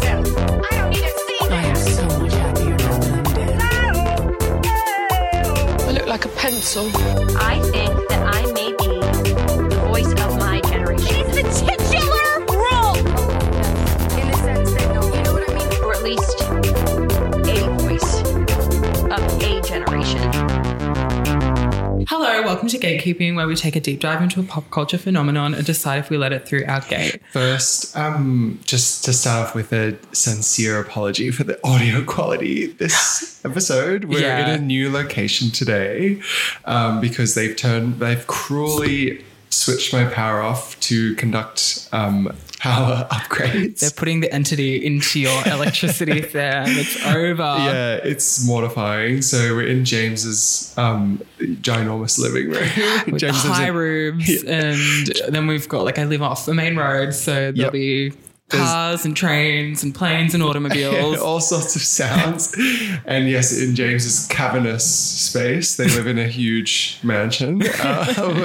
myself. I don't need to see I am so much happier now that I'm. I look like a pencil. I think that I Hello, welcome to Gatekeeping, where we take a deep dive into a pop culture phenomenon and decide if we let it through our gate. First, um, just to start off with a sincere apology for the audio quality this episode. We're Yeah. in a new location today um, because they've turned, they've cruelly switched my power off to conduct um, power upgrades. They're putting the entity into your electricity there, and it's over. yeah, it's mortifying. So we're in James's um, ginormous living room. With James high in- roofs, and then we've got like I live off the main road, so there'll Yep. be cars and trains and planes and automobiles. all sorts of sounds. and yes, in James's cavernous space, they live in a huge mansion. Um,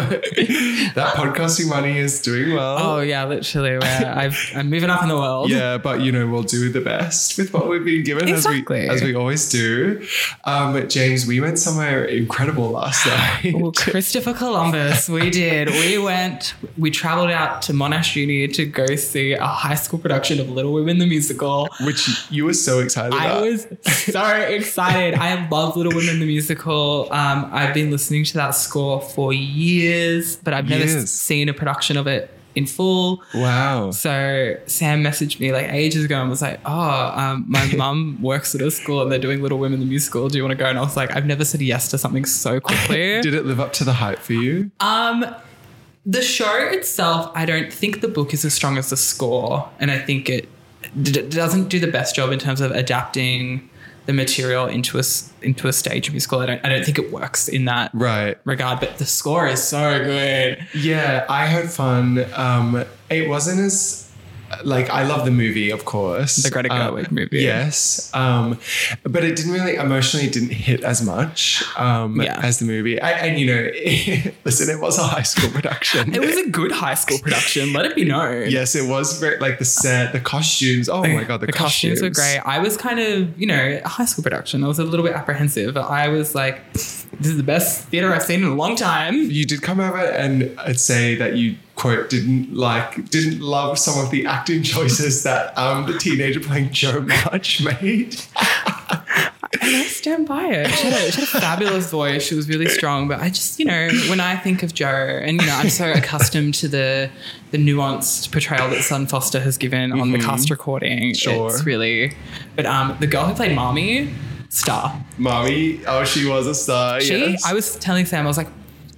that podcasting money is doing well. oh yeah, literally. I've, I'm moving up in the world. Yeah, but you know we'll do the best with what we've been given, Exactly. as we as we always do. Um, James, we went somewhere incredible last night. Well, Christopher Columbus, we did. We went, we traveled out to Monash Uni to go see a high school production of Little Women the musical. which you were so excited about. I was so excited. I love Little Women the musical. Um, I've been listening to that score for years, but I've never seen a production of it in full. wow. So Sam messaged me like ages ago and was like, "Oh, um, my mum works at a school and they're doing Little Women the musical. Do you want to go?" And I was like, "I've never said yes to something so quickly." Did it live up to the hype for you? Um, the show itself, I don't think the book is as strong as the score, and I think it d- doesn't do the best job in terms of adapting the material into a into a stage musical. I don't I don't think it works in that Right. regard, but the score is so good. Yeah, I had fun. Um, it wasn't as like I love the movie, of course, The Greta Um, movie. Yes, um, but it didn't really emotionally didn't hit as much um, Yeah. as the movie. I, and you know, listen, it was a high school production. It was a good high school production. Let it be known. yes, it was very like the set, the costumes. Oh my god, the, the costumes were great. I was kind of, you know, a high school production. I was a little bit apprehensive. I was like, this is the best theater I've seen in a long time. You did come over and I'd say that you quote didn't like didn't love some of the acting choices that um, the teenager playing Jo March made. And I stand by it. She had, a, she had a fabulous voice. She was really strong. But I just, you know, when I think of Jo, and you know, I'm so accustomed to the the nuanced portrayal that Sutton Foster has given on the cast recording. Mm-hmm. Sure. It's really. But um, the girl who played Marmee, star. Marmee, oh, she was a star. She, yes. I was telling Sam, I was like,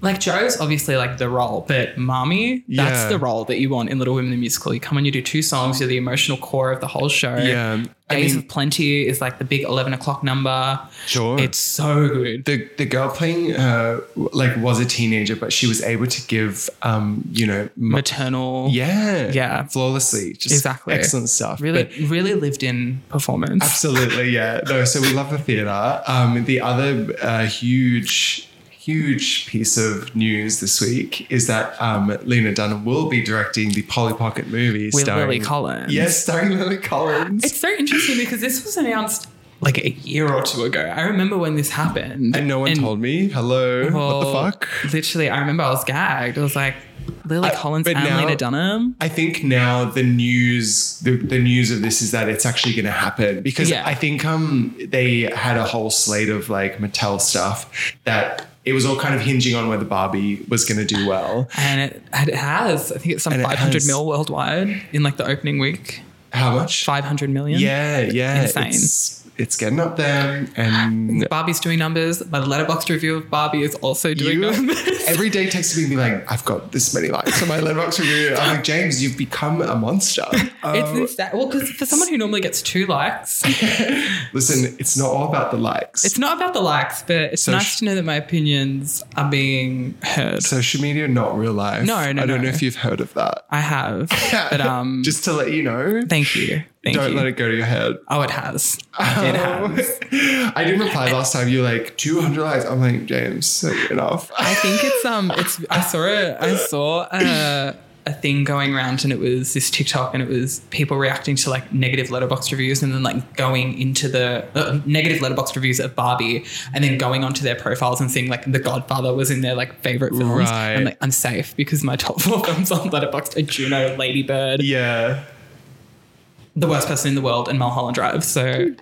like Jo's obviously like the role, but Marmee, that's Yeah. the role that you want in Little Women the musical. You come and you do two songs, you're the emotional core of the whole show. Yeah, I Days mean- of Plenty is like the big 11 o'clock number. Sure. It's so good. the the girl playing uh like was a teenager, but she was able to give um you know Maternal. yeah Yeah. flawlessly just Exactly. excellent stuff. Really, But really lived in performance. absolutely yeah no. So we love the theater. Um, the other uh, huge. Huge piece of news this week is that um, Lena Dunham will be directing the Polly Pocket movie With starring Lily Collins. Yes, starring Lily Collins. It's so interesting because this was announced like a year or two ago. I remember when this happened. and no one told me. Hello, what the fuck? Literally, I remember I was gagged. I was like, Lily I- Collins but and now- Lena Dunham. I think now the news, the, the news of this is that it's actually going to happen because Yeah. I think um they had a whole slate of like Mattel stuff that it was all kind of hinging on whether Barbie was going to do well. And it, and it has. I think it's some And it 500 has- mil worldwide in like the opening week. How much? 500 million. Yeah, yeah, Insane. It's, it's getting up there, and Barbie's doing numbers. My letterboxd review of Barbie is also doing you numbers. every day texts me and be like, "I've got this many likes on my Letterboxd review." I'm like, James, you've become a monster. it's insane. Well, because for someone who normally gets two likes, Listen, it's not all about the likes. it's not about the likes, but it's So nice sh- to know that my opinions are being heard. social media, not real life. No, no, I don't no. know if you've heard of that. I have, but um, just to let you know, thank you, thank don't you. let it go to your head. oh, it has. It has. I didn't reply last time. You like 200 likes. I'm like James, enough. I think it's um, it's. I saw it. I saw a, a thing going around, and it was this TikTok, and it was people reacting to like negative Letterboxd reviews, and then like going into the uh, negative Letterboxd reviews of Barbie, and then going onto their profiles and seeing like The Godfather was in their like favorite films. Right. I'm like, I'm safe because my top four films on Letterboxd are Juno, Lady Bird, Yeah. The Worst Person in the World, and Mulholland Drive. So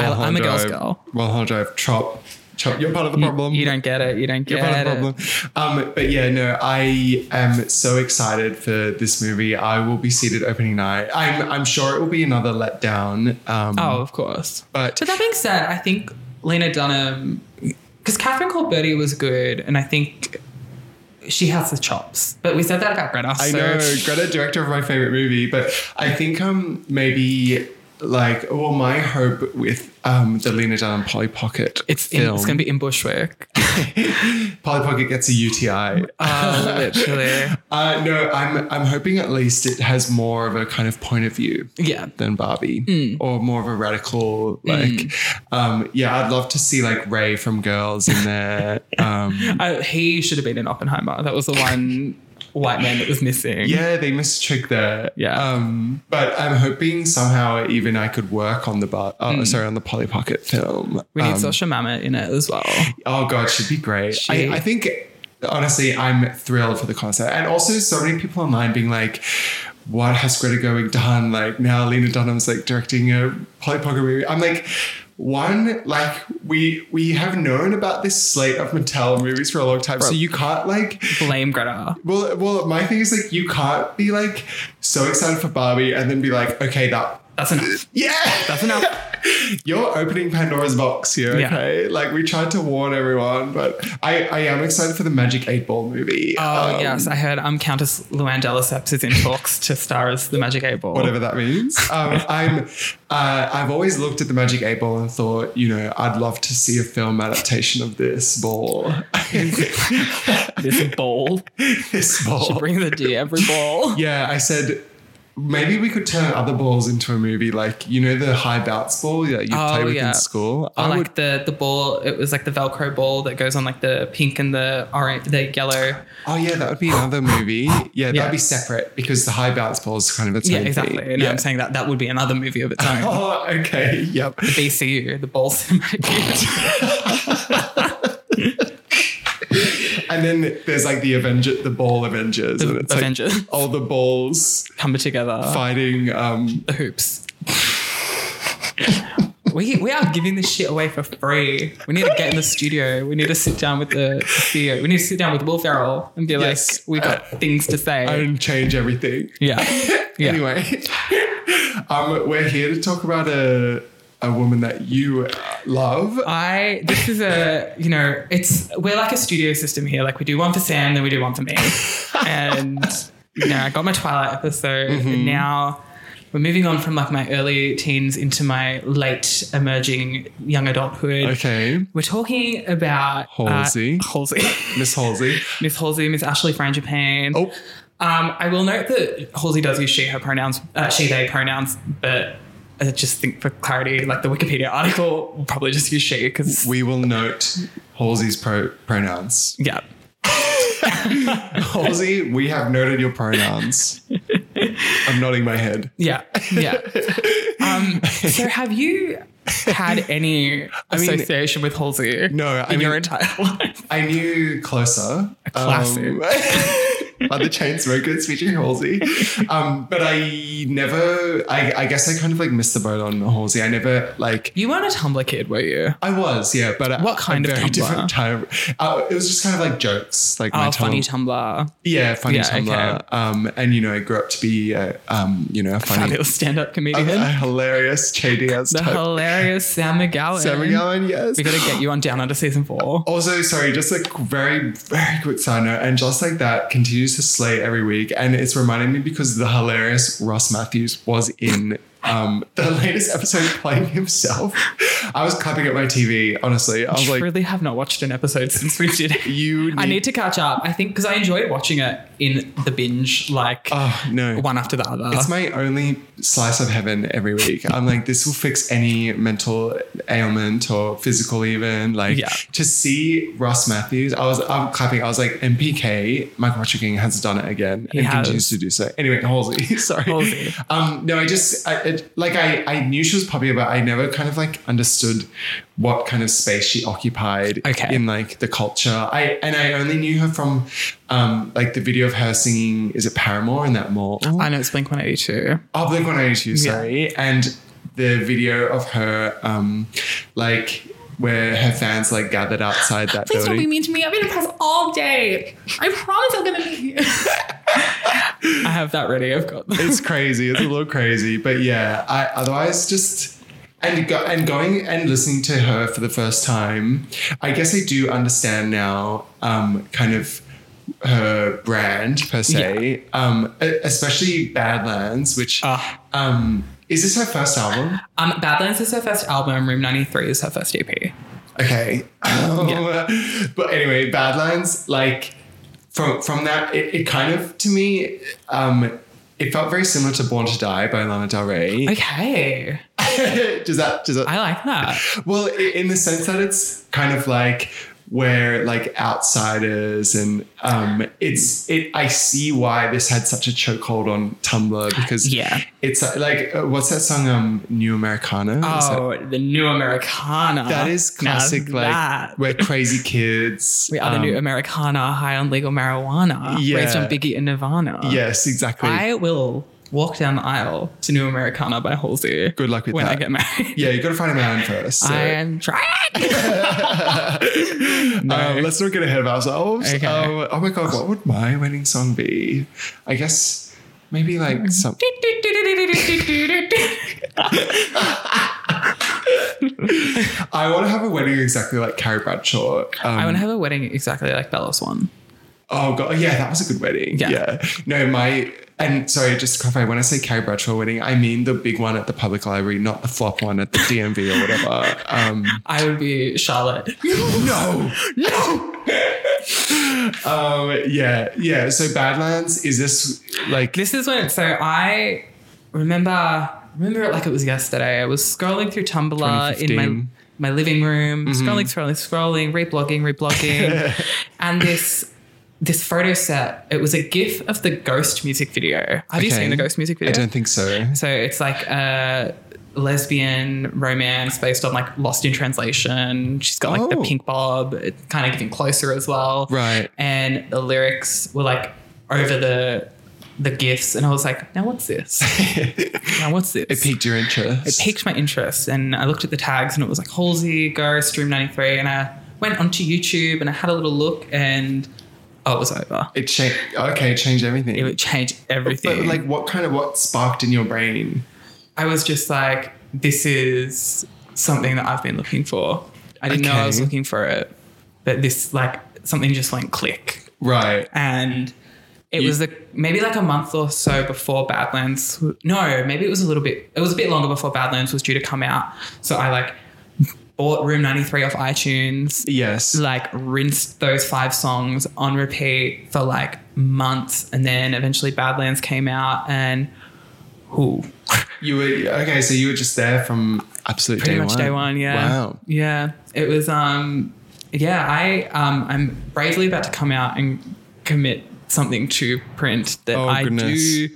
I, I'm a girl's girl. Mulholland Drive. Chop. Chop. You're part of the problem. You, don't get it. You don't You're get part of the it. problem. Um, but yeah, no, I am so excited for this movie. I will be seated opening night. I'm, I'm sure it will be another letdown. Um, Oh, of course. But- so that being said, I think Lena Dunham, because Catherine Called Birdy was good, and I think she has the chops. But we said that about Greta. I so know Greta, director of my favorite movie, but I think um maybe like well my hope with um the Lena Dunham Polly Pocket It's in, it's going to be in Bushwick. Polly Pocket gets a UTI. Uh, literally. Uh, no, I'm I'm hoping at least it has more of a kind of point of view Yeah. than Barbie, Mm. or more of a radical like. Um, yeah, I'd love to see like Ray from Girls in there. Um, Uh, he should have been in Oppenheimer. That was the one white man that was missing. Yeah, they trick there. Yeah. Um, but I'm hoping somehow even I could work on the bar, uh, sorry, on the Polly Pocket film. We need Um, Zosia Mamet in it as well. Oh god, she'd be great. She- I, I think honestly, I'm thrilled for the concert, and also so many people online being like. What has Greta Gerwig done? Like now, Lena Dunham's like directing a Polly Pocket movie. I'm like, one, like we we have known about this slate of Mattel movies for a long time, so you can't like Blame Greta. well, well, my thing is like you can't be like so excited for Barbie and then be like, okay, that That's enough. yeah, That's enough. You're opening Pandora's box here, Yeah. okay? Like we tried to warn everyone, but I, I am excited for the Magic Eight Ball movie. Oh Um, yes, I heard um Countess Luann de is in talks to star as the Magic Eight Ball. Whatever that means. Um, I'm. Uh, I've always looked at the Magic Eight Ball and thought, you know, I'd love to see a film adaptation of this ball. This ball. this ball. brings the D every ball. Yeah, I said maybe we could turn other balls into a movie, like you know the high bounce ball that you Oh, play with yeah. in school. Or I like would. the the ball, it was like the Velcro ball that goes on like the pink and the orange, the yellow. Oh yeah, that would be another movie. Yeah, Yeah. that'd be separate because the high bounce ball is kind of its Yeah, own exactly. thing. And yeah. I'm saying that that would be another movie of its own. Oh, okay. Yep. The BCU, the Ball Cinematic. And then there's like the Avenger, the ball Avengers. The and it's Avengers. Like all the balls Come together. fighting. Um, The hoops. we, we are giving this shit away for free. We need to get in the studio. We need to sit down with the CEO. We need to sit down with Will Ferrell and be Yes. like, we got things to say. and change everything. yeah. yeah. Anyway, um, we're here to talk about a a woman that you love. I this is a you know it's we're like a studio system here. Like we do one for Sam, then we do one for me, and you know I got my Twilight episode, Mm-hmm. and now we're moving on from like my early teens into my late emerging young adulthood. Okay, We're talking about uh, Halsey. Halsey, Miss Halsey. Miss Halsey, Miss Ashley Frangipane. Oh, Um, I will note that Halsey does use she, her pronouns, uh, she, they pronouns, but I just think for clarity, like the Wikipedia article will probably just use she because, we will note Halsey's pro- pronouns. yeah. Halsey, we have noted your pronouns. I'm nodding my head. Yeah. Yeah. um, so have you had any mean- association with Halsey No, I in your entire life? I knew closer. classic. Um, by the Chainsmokers featuring Halsey. Um, but I never, I, I guess I kind of like missed the boat on Halsey. I never like, You weren't a Tumblr kid, were you? I was, yeah, but What kind a of very Tumblr? different time. Uh, it was just kind of like jokes, like my Oh, funny Tum- Tumblr. yeah, funny Yeah, Tumblr. okay. Um, and you know, I grew up to be, a, um, you know, a funny, Fabulous stand up comedian. a hilarious shady ass the type. hilarious Sam McGowan. Sam McGowan, yes. We got to get you on Down Under season four. Also, sorry, just a very, very quick side note, and just like that continues to slay every week, and it's reminding me because the hilarious Ross Mathews was in um, the latest episode playing himself. I was clapping at my TV. Honestly, I was like, really have not watched an episode since we did it. you. Need, I need to catch up. I think because I enjoyed watching it in the binge, like Oh no. one after the other. It's my only slice of heaven every week. I'm like, this will fix any mental ailment or physical even. Like Yeah. to see Ross Mathews, I was I'm clapping. I was like, MPK, Michael Patrick King has done it again He and has. continues to do so. Anyway, Halsey, sorry. Halsey. Um, no, I just I, it, like I I knew she was popular, but I never kind of like understood what kind of space she occupied Okay. in like the culture. I and I only knew her from um like the video of her singing. Is it Paramore in that mall? I know it's Blink 182. Oh, Blink 182, sorry. And the video of her, um, like, where her fans like gathered outside that Please don't be mean to me. I've been impressed all day. I promise I'm gonna be. I have that ready. I've got. it's crazy. It's a little crazy, but yeah. I otherwise just and go, and going and listening to her for the first time. I guess I do understand now, um, kind of her brand per se, um, e- especially Badlands, which Ah. um, is this her first album? Um, Badlands is her first album. Room 93 is her first EP. Okay. But anyway, Badlands, like from from that, it, it kind of to me, um, it felt very similar to Born to Die by Lana Del Rey. Okay, does that does that I like that. well, in the sense that it's kind of like where like outsiders and um it's it I see why this had such a chokehold on Tumblr because Yeah. it's like uh, what's that song um New Americana Is that- Oh, the new Americana. that is Now classic like that. we're crazy kids We are the um, new Americana, high on legal marijuana, Yeah. raised on Biggie and Nirvana. yes exactly I will walk down the aisle to New Americana by Halsey. Good luck with when I get married. Yeah, you got to find a man first. so- I am trying. no. Uh, let's not get ahead of ourselves. Okay. Um, oh my god, what would my wedding song be? I guess maybe like some. I want to have a wedding exactly like Carrie Bradshaw. Um, I want to have a wedding exactly like Bella Swan. Oh god, yeah, that was a good wedding. Yeah. Yeah. No, my and sorry, just to clarify, when I say Carrie Bradshaw wedding, I mean the big one at the public library, not the flop one at the DMV or whatever. Um, I would be Charlotte. no, no. um, yeah, yeah. So Badlands is this like This is when. So I remember remember it like it was yesterday. I was scrolling through Tumblr in my my living room, scrolling, scrolling, scrolling, reblogging, reblogging, and this this photo set. It was a GIF of the Ghost music video. Have you seen the Ghost music video? I don't think so. So it's like a lesbian romance based on like Lost in Translation. She's got like the Oh. pink bob, it's kind of getting closer as well. Right. And the lyrics were like over the the gifts, and I was like, now what's this? now what's this? It piqued your interest. It piqued my interest, and I looked at the tags, and it was like Halsey, Ghost, Room 93, and I went onto YouTube and I had a little look, and oh, it was over. It changed. Okay, it changed everything. It would change everything. But like, what kind of what sparked in your brain? I was just like, this is something that I've been looking for. I didn't know I was looking for it, but this like something just went click, Right. and it You- was a, maybe like a month or so before Badlands. No, maybe it was a little bit. It was a bit longer before Badlands was due to come out. So I like bought Room 93 off iTunes. Yes. Like rinsed those five songs on repeat for like months, and then eventually Badlands came out, and who You were okay. So you were just there from absolute pretty day much one. day one yeah Wow. yeah it was um yeah i um i'm bravely about to come out and commit something to print that Oh, i goodness. do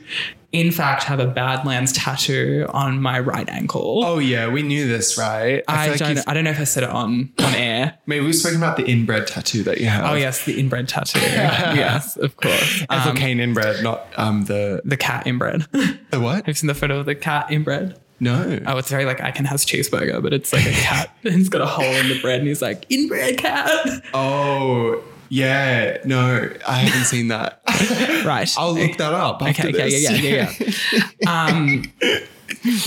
in fact have a badlands tattoo on my right ankle Oh yeah, we knew this, right? I, like don't you've- I don't know if I said it on on air. Maybe we've spoken about the inbred tattoo that you have. Oh yes, the inbred tattoo. yes, of course. Ethel Um, Cain inbred, not um the the cat inbred. the what? Have you seen the photo of the cat inbred? No. Oh, it's very like I can has cheeseburger, but it's like a cat. He's got a hole in the bread, and he's like inbred cat. Oh yeah, no, I haven't seen that. Right. I'll look that up. Okay, okay, this. yeah, yeah, yeah, yeah. um,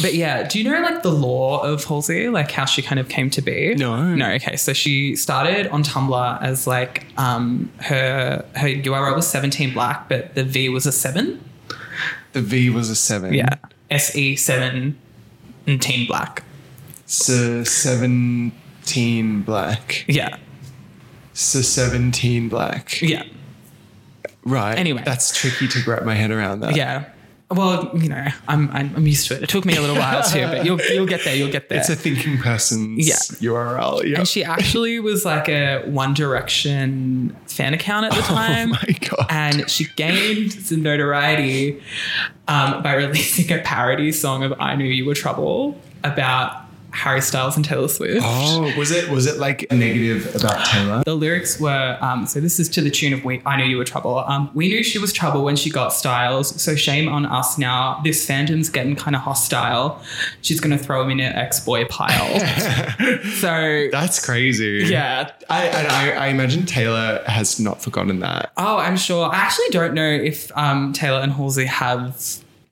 but yeah, do you know like the law of Halsey, like how she kind of came to be? No. no. Okay, so she started on Tumblr as like um, her her URL was seventeen black, but the V was a seven. The V was a seven. Yeah, S E seven and Teen Black. So seventeen black. Yeah, So seventeen black. yeah, Right. Anyway. that's tricky to wrap my head around that. yeah. Well, you know, I'm I'm, I'm used to it. It took me a little while too, but you'll you'll get there. You'll get there. It's a thinking person's Yeah. URL. Yeah. and she actually was like a One Direction fan account at the time. Oh my god. and she gained some notoriety um, by releasing a parody song of "I Knew You Were Trouble" about Harry Styles and Taylor Swift. Oh, was it was it like a negative about Taylor? The lyrics were um, so. This is to the tune of "We I Knew You Were Trouble." Um, we knew she was trouble when she got styles, so shame on us now. This fandom's getting kind of hostile. She's gonna throw him in her ex-boy pile. so That's crazy. yeah. I, and I, I imagine Taylor has not forgotten that. Oh, I'm sure. I actually don't know if um, Taylor and Halsey have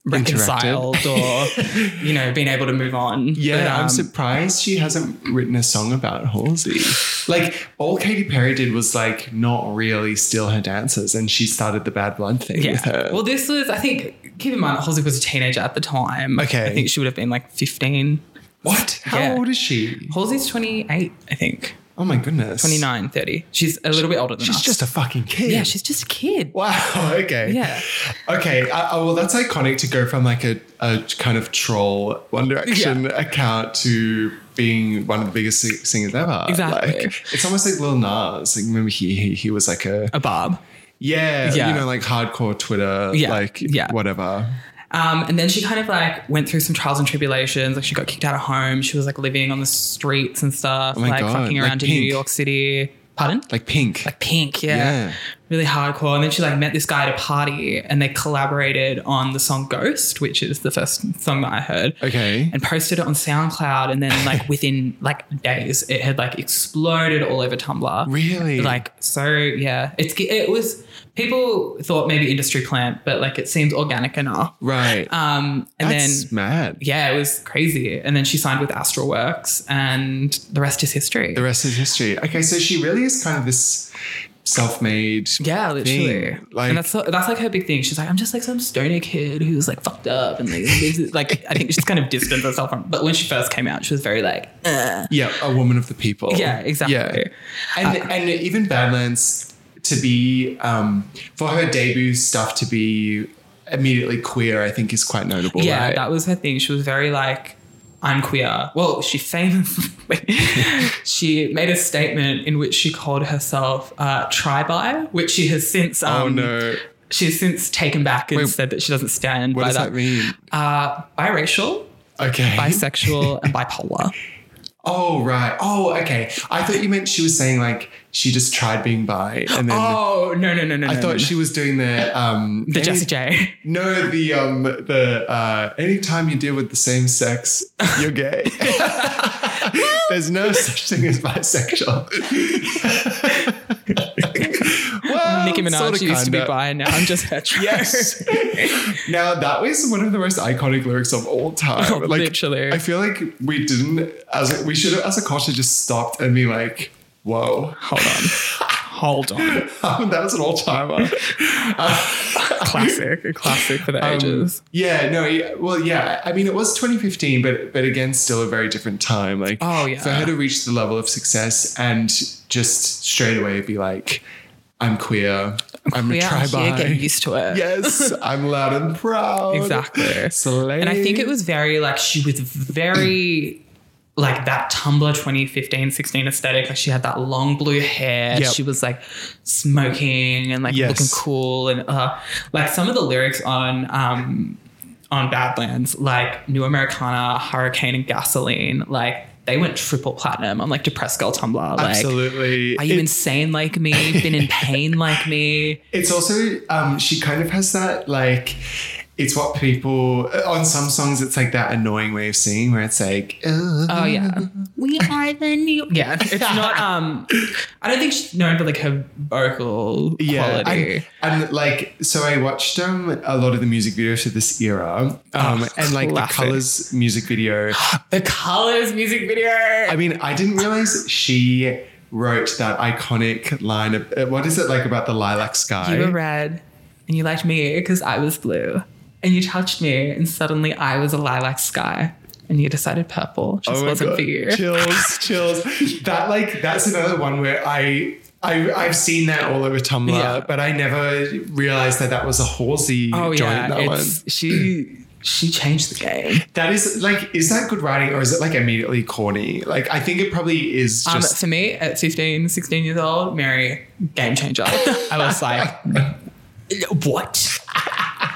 reconciled or you know been able to move on. Yeah, But, I'm um, surprised she hasn't written a song about Halsey. Like all Katy Perry did was like not really steal her dancers, and she started the bad blood thing with her. Well, this was, I think, keep in mind Halsey was a teenager at the time. Okay. I think she would have been like 15. what? How Yeah. old is she? Halsey's 28, I think. Oh my goodness, 29, 30. She's a little bit older than She's us. She's just a fucking kid. yeah, she's just a kid. Wow. Okay. Yeah. Okay. Uh, uh, well, that's iconic to go from like a, a kind of troll One Direction account to being one of the biggest singers ever. Exactly. Like, it's almost like Lil Nas. Like, remember he, he he was like a A barb. yeah, Yeah. you know, like hardcore Twitter, Yeah, like yeah. whatever. Um, and then she kind of like went through some trials and tribulations. Like she got kicked out of home. She was like living on the streets and stuff, Oh like God, fucking like around in New York City. Pardon? Like Pink. like Pink, yeah. Yeah. Really hardcore. And then she like met this guy at a party and they collaborated on the song Ghost, which is the first song that I heard. okay. And posted it on SoundCloud. And then like within like days, it had like exploded all over Tumblr. Really? Like, so yeah. It's it was people thought maybe industry plant, but like it seemed organic enough. right. Um and That's then mad. yeah, it was crazy. And then she signed with Astralworks and the rest is history. The rest is history. Okay, so she really is kind of this self-made. Yeah, literally. thing. Like- and that's that's like her big thing. She's like, I'm just like some stoner kid who's like fucked up and like, like I think she's kind of distanced herself from. But when she first came out, she was very like, uh. Yeah, a woman of the people. Yeah, exactly. Yeah. And and even Badlands to be um for her debut stuff to be immediately queer, I think is quite notable. yeah, right? that was her thing. She was very like. I'm queer. Well, she famously she made a statement in which she called herself uh, tri-bi, which she has since um, oh no. she's since taken back and Wait, said that she doesn't stand What by does that. that mean? Uh, biracial, Okay. bisexual, and bipolar. Oh right. Oh, okay. I thought you meant she was saying like she just tried being bi and then Oh no no no no! No I no, thought no. she was doing the um the any- Jessie J. No, the um the uh anytime you deal with the same sex, you're gay. There's no such thing as bisexual. Nicki Minaj sorta, used to be bi, and now I'm just hetero. Yes. now that was one of the most iconic lyrics of all time. Oh, Like, literally. I feel like we didn't as we should have as a culture just stopped and be like, whoa. Hold on. Hold on. that was an all timer. Classic. A classic for the Um, ages. Yeah, no, yeah, well, yeah. I mean, it was 2015, but but again, still a very different time. Like, Oh, yeah. for her to reach the level of success and just straight away be like, "I'm queer, I'm, We a are tri here getting used to it. yes, I'm loud and proud." Exactly. Slay. And I think it was very like she was very like that Tumblr 2015 16 aesthetic. Like she had that long blue hair. Yep. She was like smoking and like Yes. looking cool. And uh, like some of the lyrics on um, on Badlands, like New Americana, Hurricane, and Gasoline, like they went triple platinum on like Depressed Girl Tumblr. Like, absolutely. Are you It- insane like me? Been in pain like me? It's also um, she kind of has that like. It's what people on some songs. It's like that annoying way of singing where it's like, "Uh, Oh yeah, we are the new. Yeah, it's not. Um, I don't think she's known for like her vocal quality. And, and like so I watched um a lot of the music videos for this era. Um Oh, and like classic. the colours music video. the Colors music video. I mean, I didn't realize she wrote that iconic line of uh, what is it like about the lilac sky? you were red, and you liked me because I was blue, and you touched me, and suddenly I was a lilac sky. and you decided purple just Oh wasn't God. for you. Chills, chills. That like that's another one where I. I, I've seen that all over Tumblr, Yeah. but I never realized that that was a Halsey Oh joint. yeah, that one. she she changed the game. That is like, is that good writing or is it like immediately corny? Like, I think it probably is Um, for me, at 15, 16 years old, Mary, game changer. I was like, what?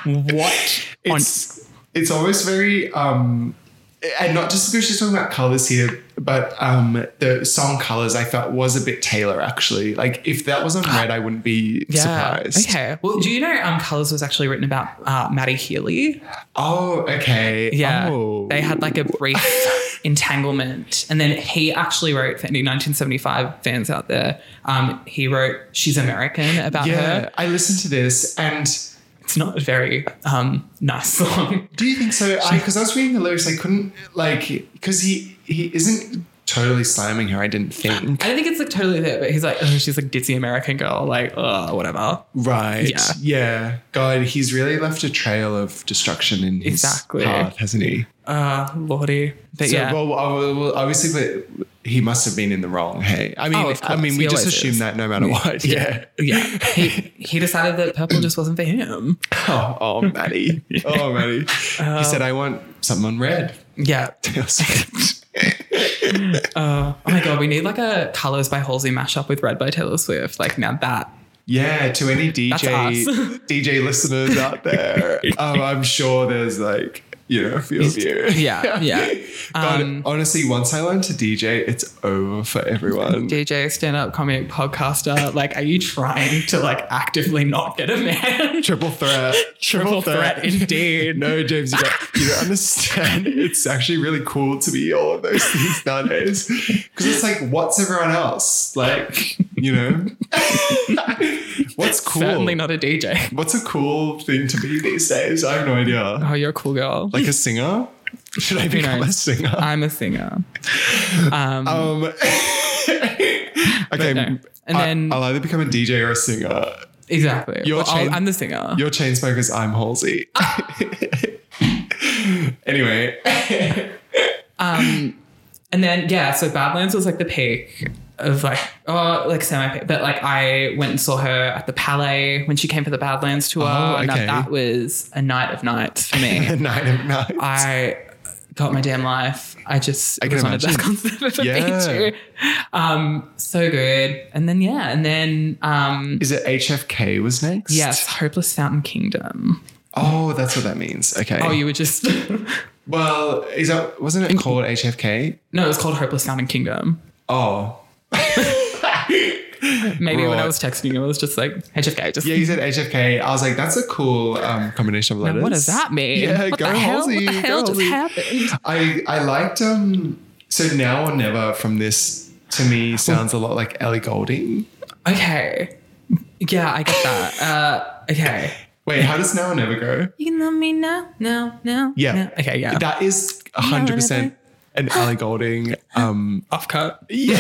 what? On, it's it's almost very um and not just because she's talking about colors here but um the song colors i felt was a bit taylor actually like if that wasn't red i wouldn't be yeah. surprised Okay. Well, do you know um, Colors was actually written about uh, Matty Healy? oh okay Yeah. oh. They had like a brief entanglement. And then he actually wrote, for any 1975 fans out there, um, he wrote She's American about yeah her. i listened to this and It's not a very um, nice song. do you think so i because i was reading the lyrics i couldn't like because he he isn't totally slamming her i didn't think I don't think it's like totally there, but he's like, oh, she's like ditzy American girl, like, oh, whatever. Right. Yeah. Yeah. God, he's really left a trail of destruction in his Exactly. path, hasn't he? Uh, Lordy. But So, yeah. well, obviously, but he must have been in the wrong. Hey, I mean, Oh, I mean, we He just assume is. that no matter what. Yeah. yeah. He, he decided that purple just wasn't for him. Oh, oh, Matty. Oh, Matty. Uh, he said, "I want someone red." Yeah. Swift. Oh my god, we need like a Colors by Halsey mashup with Red by Taylor Swift. Like now that yeah. To any DJ. DJ listeners out there, um, I'm sure there's like you know a few of you. Yeah, yeah. God, Um, honestly, once I learn to DJ, it's over for everyone. DJ stand up comic podcaster, like are you trying to like actively not get a man? Triple threat. Triple threat indeed. No, James, you don't, you don't understand. It's actually really cool to be all of those things nowadays. Because it's like, what's everyone else? Like, you know? What's cool? Certainly not a DJ. What's a cool thing to be these days? I have no idea. Oh, you're a cool girl. Like a singer? Should I become a singer? I'm a singer. Um, Um, okay. no. And I- then- I'll either become a DJ or a singer. exactly. Your Well, chain- I'm the singer. Your chain smokers, I'm Halsey. anyway, Um, and then yeah, so Badlands was like the peak of like oh like semi but like I went and saw her at the Palais when she came for the Badlands tour. Oh, and that was a night of nights for me. A night of nights. I got my damn life. I just I it was one of the best imagine. concerts I've ever Yeah. been to. Um, so good. And then yeah, and then um, Is it HFK was next? yes, Hopeless Fountain Kingdom. Oh, that's what that means. Okay. Oh, you were just well, is that wasn't it called HFK? no, it was called Hopeless Fountain Kingdom. Oh, Maybe when I was texting him, I was just like HFK. Just yeah, you said HFK. I was like, that's a cool um, combination of letters. Now, what does that mean? Yeah, what go the hell? Halsey, what the hell just Halsey. happened? I I liked um. So now or never from this to me sounds a lot like Ellie Goulding. Okay. Yeah, I get that. Uh, okay. Wait, how does now or never go? You love me now, now, now. Yeah. Now. Okay, yeah. That is 100% and Ellie Goulding um, offcut. Yeah.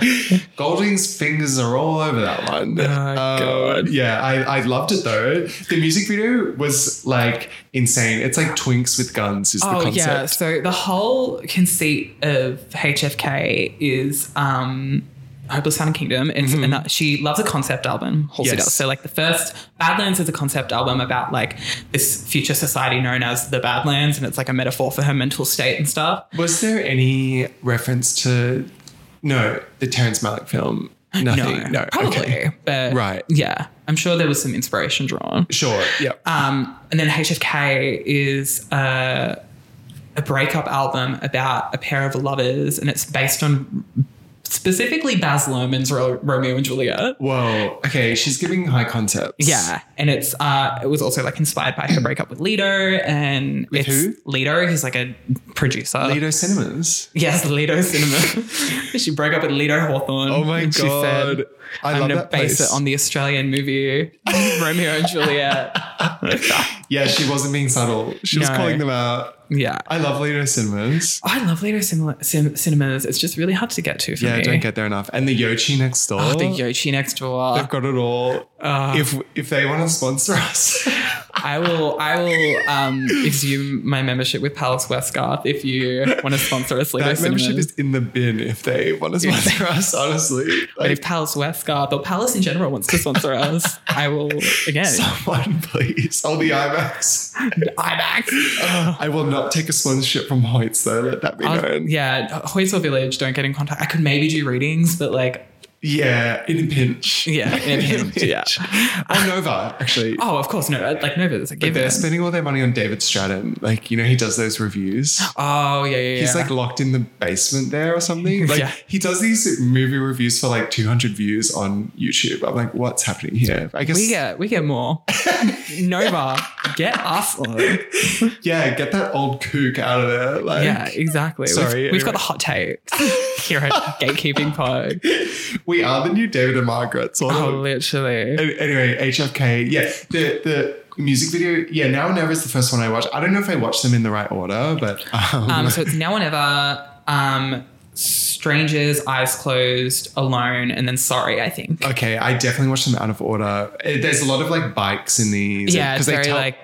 Goulding's fingers are all over that one. Oh, um, yeah, I, I loved it though. The music video was like insane. It's like twinks with guns is oh, the concept. Yeah, so the whole conceit of HFK is um, Hopeless Fountain Kingdom. It's Mm-hmm. and she loves a concept album. Halsey Yes. does. So like the first Badlands is a concept album about like this future society known as the Badlands, and it's like a metaphor for her mental state and stuff. Was there any reference to no the Terrence Malick film? Nothing. No, probably. okay. But Right. yeah, I'm sure there was some inspiration drawn. Sure. Yep. Um, and then HFK is a, a breakup album about a pair of lovers, and it's based on specifically Baz Luhrmann's Ro- Romeo and Juliet. Whoa. Okay, she's giving high concepts. Yeah, and it's uh, it was also like inspired by her breakup with Lido, and With it's who? Lido, who's like a producer. Lido Cinemas. Yes, Lido Cinema. she broke up with Lido Hawthorne. Oh my and she God. said, I I'm love gonna base place." it on the Australian movie Romeo and Juliet. Yeah, she wasn't being subtle. She was No. calling them out. yeah. I love Lido Cinemas. I love Lido Cinema, cin- cinemas. It's just really hard to get to for Yeah, me. don't get there enough. And the Yochi next door. oh, the Yochi next door. They've got it all. Uh, if if they want to sponsor us, I will I will um exhume my membership with Palace Westgarth if you want to sponsor us later. That membership is in the bin if they want to sponsor us, honestly. but Like, if Palace Westgarth or Palace in general wants to sponsor us, I will again someone please. Oh, the IMAX. IMAX. I will not take a sponsorship from Hoyts though, let that be I'll- known. yeah, Hoysville Village, don't get in contact. I could maybe do readings, but like Yeah, in a pinch. Yeah, in a pinch, yeah. Or Nova, actually. Oh, of course, no. Like Nova's a But given. they're spending all their money on David Stratton. Like, you know, he does those reviews. Oh yeah, yeah, yeah. He's like locked in the basement there or something. Like Yeah. he does these movie reviews for like 200 views on YouTube. I'm like, what's happening here? I guess we get we get more. Nova, get us on. yeah, get that old kook out of there. Like, Yeah, exactly. Sorry, we've, we've got the hot takes here at Gatekeeping Pod. we are the new David and Margaret sort Oh, of. literally. An- Anyway, HFK. Yeah, the the music video. Yeah, now and never is the first one I watched. I don't know if I watched them in the right order, but um, Um, so it's now or never. Um, strangers, eyes closed, alone, and then sorry. I think. okay, I definitely watched them out of order. Eh, There's a lot of like bikes in these. yeah, it's they very tell- like.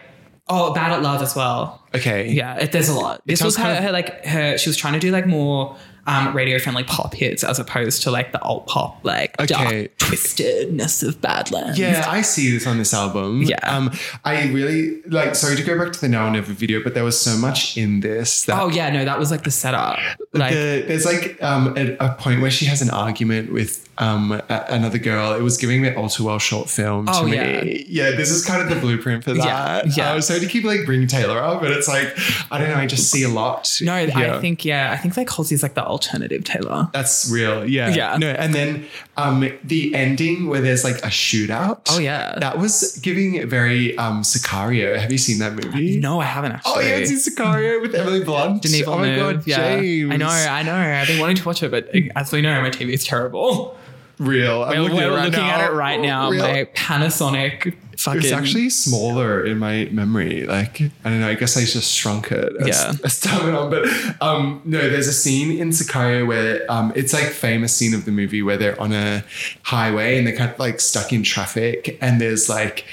Oh, Bad at Love as well. okay. Yeah, it, there's a lot. This tells was her, kind of- her like her. She was trying to do like more um, radio friendly pop hits as opposed to like the alt pop like Okay. dark twistedness of Badlands. Yeah, I see this on this album. Yeah. Um, I really like sorry to go back to the Now and Never video, but there was so much in this that Oh yeah, no, that was like the setup. Like the, there's like um, a, a point where she has an argument with um, another girl. It was giving me an all too well short film to Oh, me. yeah. Yeah, this is kind of the blueprint for Yeah, that. yeah. Uh, so to keep like bringing Taylor up, but it's like I don't know. I just see a lot. no, I think yeah, I think like Halsey's like the alternative Taylor. That's real. Yeah. Yeah. No, and then um, the ending where there's like a shootout. Oh, yeah. That was giving very um, Sicario. Have you seen that movie? No, I haven't actually. Oh, yeah, it's in Sicario with Emily Blunt. Denis oh my god, yeah. James. I know, I know. I've been wanting to watch it, but as we know, my TV is terrible. Real. I'm We're, looking, we're at, it right looking now. at it right now. Real. My Panasonic fucking. It's actually smaller in my memory. Like I don't know. I guess I just shrunk it. As, Yeah. as time went on. But um, no, there's a scene in Sicario where um, it's like famous scene of the movie where they're on a highway and they're kind of like stuck in traffic and there's like.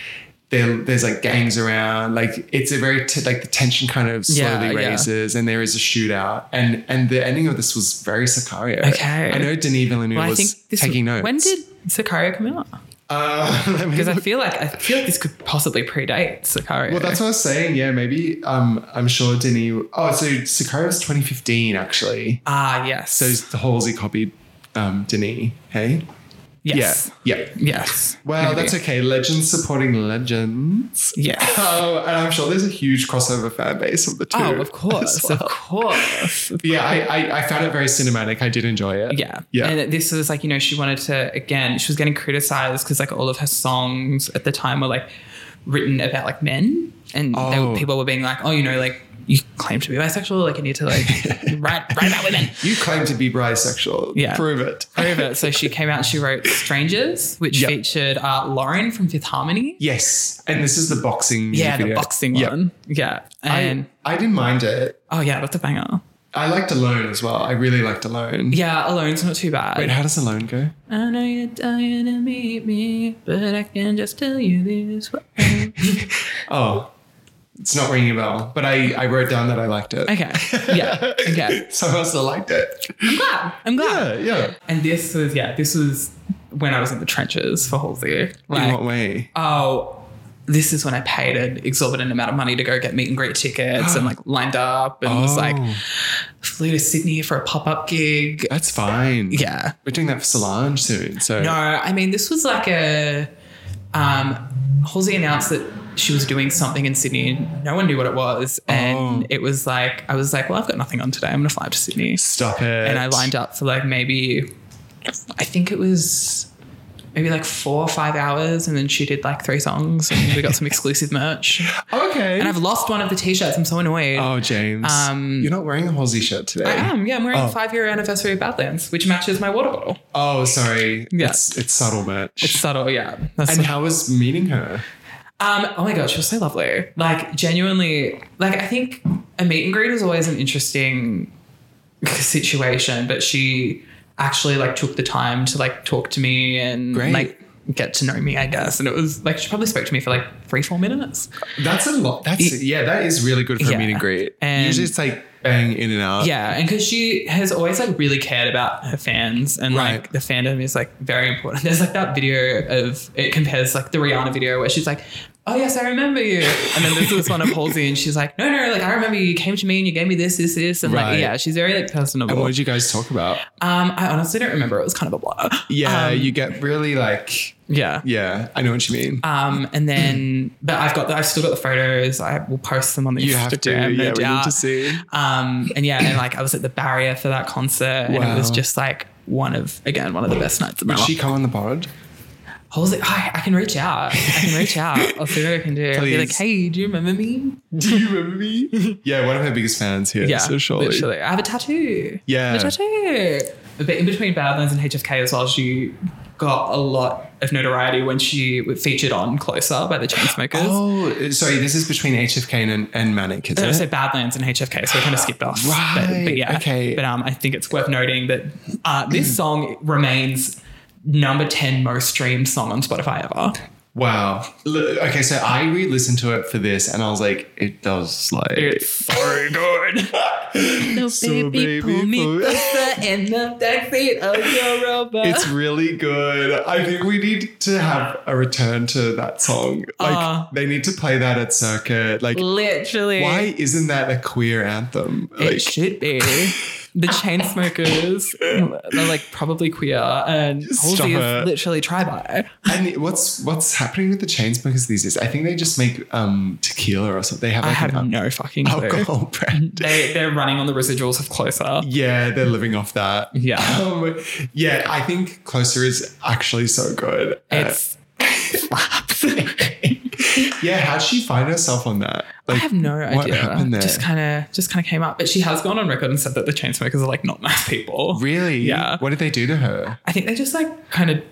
There, there's like gangs around, like it's a very t- like the tension kind of slowly yeah. raises, and there is a shootout, and and the ending of this was very Sicario. Okay. I know Denis Villeneuve Well, I was think this taking notes. When did Sicario come out? Uh, Because I feel like I feel like this could possibly predate Sicario. Well, that's what I was saying. Yeah, maybe. Um, I'm sure Denis. Oh, so Sicario was 2015 actually. ah yes. So the Halsey copied um, Denis. Hey. Yes. Yeah. Yeah. Yes. Well, Maybe. that's okay. Legends supporting legends. Yeah. Oh, and I'm sure there's a huge crossover fan base of the two. Oh, of course, well. of course. Yeah, I, I I found it very cinematic. I did enjoy it. Yeah. Yeah. And this was like, you know, she wanted to, again, she was getting criticized because like all of her songs at the time were like written about like men. And Oh. were, people were being like, oh, you know, like you claim to be bisexual, like you need to like write, write about women. You claim to be bisexual. Yeah. Prove it. Over. So she came out and she wrote Strangers, which Yep. featured uh, Lauren from Fifth Harmony. Yes. And this is the boxing. Yeah, the boxing Yep. one. Yeah. And I, I didn't mind it. oh yeah, that's a banger. I liked Alone as well. I really liked Alone. Yeah, Alone's not too bad. Wait, how does Alone go? I know you're dying to meet me, but I can just tell you this. Oh, it's not ringing a bell, but I, I wrote down that I liked it. Okay. Yeah. Okay. Someone else that liked it. I'm glad. I'm glad. Yeah, yeah. And this was yeah, this was when I was in the trenches for Halsey. In what way? oh, this is when I paid an exorbitant amount of money to go get meet and greet tickets and like lined up and was like Oh. flew to Sydney for a pop up gig. That's fine. Yeah. We're doing that for Solange soon. So No, I mean this was like a um Halsey announced that she was doing something in Sydney and no one knew what it was. And Oh. it was like I was like, well, I've got nothing on today. I'm gonna fly up to Sydney. stop it. And I lined up for like maybe I think it was maybe like four or five hours and then she did like three songs and we got some exclusive merch. Okay. And I've lost one of the t-shirts. I'm so annoyed. oh, James. Um, You're not wearing a Halsey shirt today. I am, yeah. I'm wearing Oh. the five year anniversary of Badlands, which matches my water bottle. Oh, sorry. Yeah. It's, it's subtle merch. It's subtle, yeah. That's and how was meeting her? Um, oh my god, she was so lovely. Like genuinely, like I think a meet and greet is always an interesting situation, but she actually like took the time to like talk to me and Great. like get to know me, I guess. And it was like she probably spoke to me for like three, four minutes. That's a lot. That's yeah, that is really good for Yeah. a meet and greet. And- Usually it's like bang in and out. Yeah, and because she has always like really cared about her fans, and Right. like the fandom is like very important. There's like that video of it compares like the Rihanna video where she's like, "Oh yes, I remember you," and then there's this one of Halsey, and she's like, "No, no, like I remember you. You came to me and you gave me this, this, this," and Right. like yeah, she's very like personable. And what did you guys talk about? um, I honestly don't remember. It was kind of a blur. Yeah, Um, you get really like yeah. yeah, I know what you mean. Um, and then, but I've got, the, I've still got the photos. I will post them on the you Instagram. have to, no yeah, we need to see. Um, and yeah, and like I was at the barrier for that concert, and it was just like one of again one of the best nights of my Would she life. come on the pod? I was like, I, I can reach out. I can reach out. I'll see what I can do. I'll be like, hey, do you remember me? Do you remember me? yeah, one of her biggest fans here. Yeah, so surely. literally. I have a tattoo. Yeah. I have a tattoo. But in between Badlands and HFK as well, she got a lot of notoriety when she was featured on Closer by the Chainsmokers. Oh, sorry. This is between HFK and, and Manic, is Uh, it? so Badlands and HFK, so we kind of skipped off. Right, But, but yeah. okay. But um, I think it's worth noting that uh, this song remains number 10 most streamed song on Spotify ever. Wow. Okay, so I re-listened to it for this, and I was like, it does like It's so good. no, So baby, pull me closer in the backseat of your Rover. It's really good. I think we need to have a return to that song. Like Uh. they need to play that at circuit. Like literally. why isn't that a queer anthem? It Like should be. The Chainsmokers, they're like probably queer, and Halsey is literally try by. and what's what's happening with the Chainsmokers these days? I think they just make um tequila or something. They have I like have an no fucking clue. alcohol brand. They they're running on the residuals of Closer. Yeah, they're living off that. Yeah. Um, yeah, I think Closer is actually so good. Uh, It's slaps. yeah, how'd she find herself on that? I have no idea. what happened there? Just kind of just kind of came up, but she has gone on record and said that the Chainsmokers are like not nice people. Really? Yeah. What did they do to her? I think they just like kind of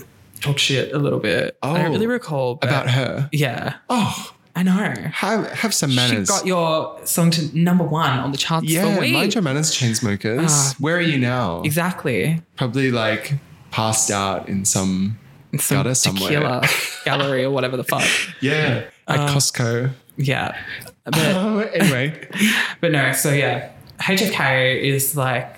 talk shit a little bit. I Oh. don't really recall but- About her? Yeah, Oh, I know. have have some She manners. got your song to number one on the charts yeah, for mind your manners, Chainsmokers. Ah. Where are you now? Exactly. Probably like passed out in some Some somewhere. tequila gallery or whatever the fuck. Yeah, at Uh, Costco. Yeah. But Oh, anyway, but no, so yeah. HFK is like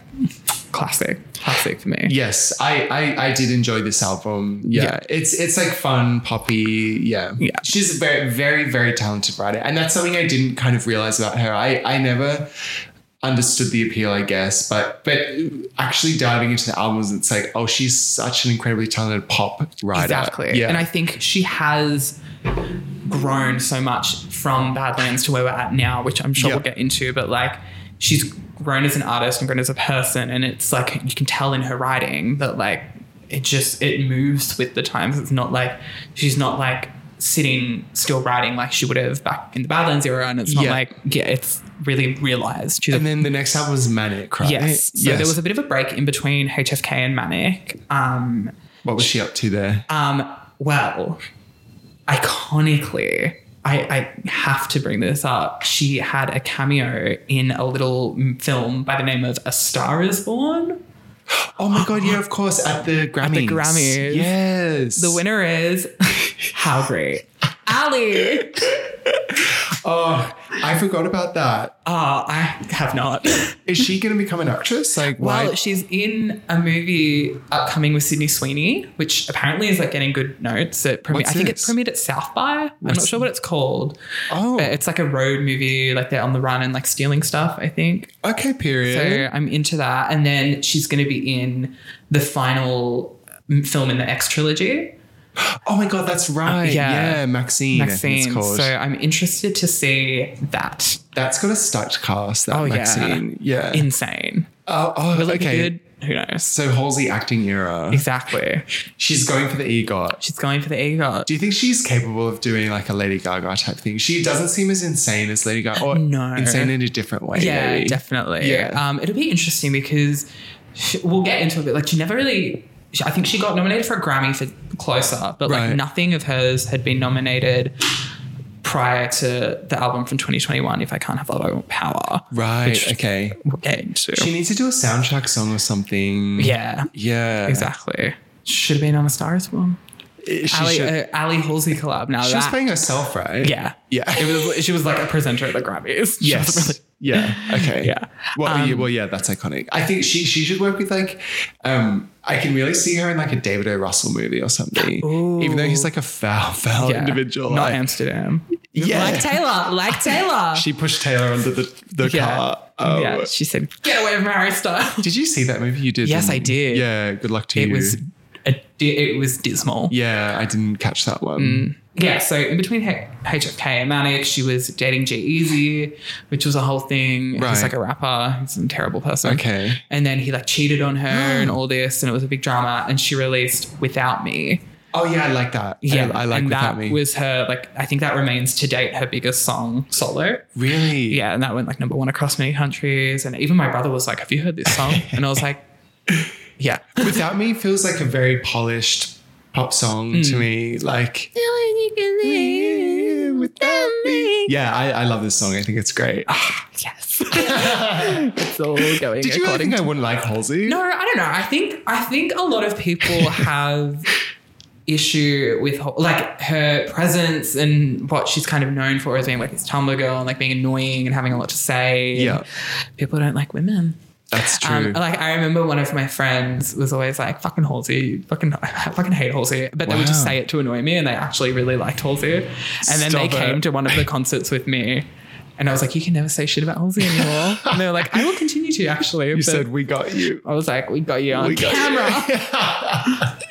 classic. Classic for me. yes, I, I I did enjoy this album. Yeah, Yeah. it's it's like fun, poppy. Yeah, Yeah. She's a very very very talented writer, and that's something I didn't kind of realize about her. I I never understood the appeal, I guess, but but actually diving into the albums, it's like, oh, she's such an incredibly talented pop writer. Exactly. Yeah, And I think she has grown so much from Badlands to where we're at now, which I'm sure Yeah. we'll get into, but like she's grown as an artist and grown as a person. And it's like you can tell in her writing that like it just it moves with the times. It's not like she's not like sitting still writing like she would have back in the Badlands era. And it's not Yeah. like yeah, it's really realized. She's a and then the next album was Manic, right? Yes. So there was a bit of a break in between HFK and Manic. Um, what was she up to there? um, well, iconically, I, I have to bring this up. She had a cameo in a little film by the name of A Star Is Born. Oh my god, yeah, of course, at the Grammys. At the Grammys. Yes. The winner is how great, Ally. Oh, I forgot about that. Oh, I have not. Is she going to become an actress? Like, why? Well, she's in a movie upcoming with Sydney Sweeney, which apparently is like getting good notes. It premi- I think it premiered at South by. I'm not sure what it's called. Oh. But it's like a road movie, like they're on the run and like stealing stuff, I think. okay, period. So I'm into that. And then she's going to be in the final mm, film in the X trilogy, oh my god, that's right. yeah. yeah. Maxine. Maxine. So I'm interested to see that. that's got a stacked cast. That Oh, yeah. Maxine. Yeah. Insane. oh, oh, Will okay. good? Who knows? So Halsey acting era. Exactly. She's going for the EGOT. She's going for the EGOT. Do you think she's capable of doing like a Lady Gaga type thing? She doesn't seem as insane as Lady Gaga, or No. insane in a different way. Yeah, maybe. definitely. Yeah. Um, it'll be interesting because she, we'll get into a bit. like, she never really. I think she got nominated for a Grammy for Closer, but like nothing of hers had been nominated prior to the album from 2021. If I can't have love, I want power. Right. okay. We'll get into. She needs to do a soundtrack song or something. yeah, Yeah. exactly. Should have been on a Star as well. Ally, uh, Ally Halsey collab. Now she was playing herself, right? yeah, Yeah. It was. She was like a presenter at the Grammys. Yes. really- yeah. Okay. Yeah. Well, Um, yeah, well, yeah, that's iconic. I think she she should work with like, um, I can really see her in like a David O. Russell movie or something. Even though he's like a foul, foul yeah. individual. Not like- Amsterdam. Yeah. Like Taylor. Like Taylor. She pushed Taylor under the the yeah. car. Oh. yeah. She said, "Get away from Harry Styles." Did you see that movie? You did. Yes, I did. Yeah. Good luck to It you. was. A, it was dismal. Yeah, I didn't catch that one. Yeah, so in between H- HFK and Manic, she was dating G-Eazy, which was a whole thing. Right. He's like a rapper. He's a terrible person. Okay. And then he like cheated on her and all this, and it was a big drama. And she released Without Me. Oh yeah, I like that. Yeah, I, I like and without that me. was her like I think that remains to date her biggest song solo. really. Yeah, and that went like number one across many countries. And even my brother was like, "Have you heard this song?" And I was like, "Yeah." Without me feels like a very polished pop song Mm. to me. Like without me. Yeah, I, I love this song. I think it's great. yes, it's all going. Did you really think to I wouldn't like Halsey? No, I don't know. I think I think a lot of people have issue with like her presence and what she's kind of known for as being like this Tumblr girl and like being annoying and having a lot to say. Yeah. people don't like women. That's true. Um, like I remember one of my friends was always like, "Fucking Halsey, fucking, I fucking hate Halsey," but they would just say it to annoy me, and they actually really liked Halsey. And then they Stop came to one of the concerts with me, and I was like, "You can never say shit about Halsey anymore." and they were like, "I will continue to." Actually, you said we got you. I was like, "We got you on We camera."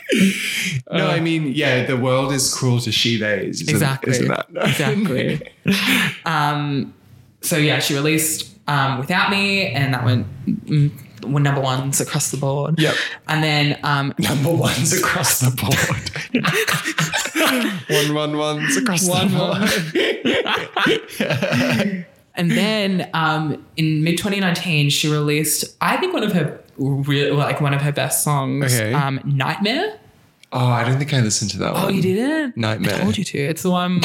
No, I mean, yeah, the world is cruel to she days. Exactly. Isn't that? exactly. um, so yeah, she released um, "Without Me," and that went mm, were number ones across the board. Yep. And then um, Number ones across the board. one one ones across One, the board. And then um, in mid 2019, she released, I think, one of her real, like one of her best songs, Okay. um, "Nightmare." Oh, I don't think I listened to that one. Oh, you didn't? Nightmare. I told you to. It's the one.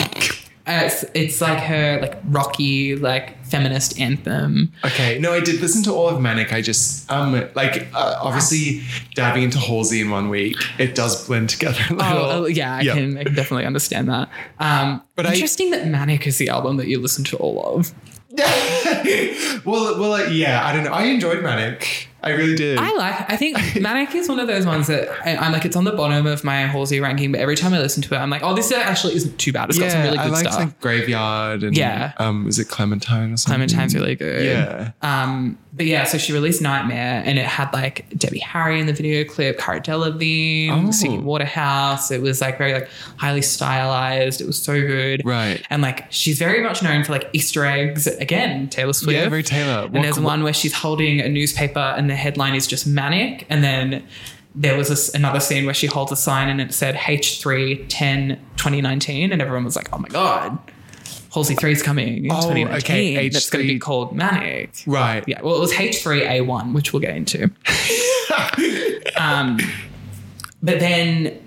Uh, it's, it's like her like rocky like feminist anthem. Okay, no, I did listen to all of Manic. I just um like uh, obviously diving into Halsey in one week, it does blend together a little. Oh, oh, yeah, I Yeah. can I can definitely understand that. Um, But but I- interesting that Manic is the album that you listen to all of. well, well, uh, yeah, I don't know. I enjoyed Manic. I really did. I like. I think Manic is one of those ones that I, I'm like. It's on the bottom of my Halsey ranking, but every time I listen to it, I'm like, oh, this actually isn't too bad. It's got some really I good liked stuff. like Graveyard and Yeah. um, was it Clementine or something? Clementine's really good. Yeah. Um, but yeah, so she released Nightmare and it had like Debbie Harry in the video clip, Cara Delevingne Oh. Suki Waterhouse. It was like very like highly stylized. It was so good. Right. And like she's very much known for like Easter eggs. Again, Taylor Swift. Yeah, very Taylor. And What- there's one where she's holding a newspaper and the headline is just manic. And then there was this, another scene where she holds a sign and it said H3 10 2019. And everyone was like, oh my God, Halsey 3 is coming in Oh, 2019. okay, That's going to be called manic. Right. Yeah, well, it was H3A1, which we'll get into. um, but then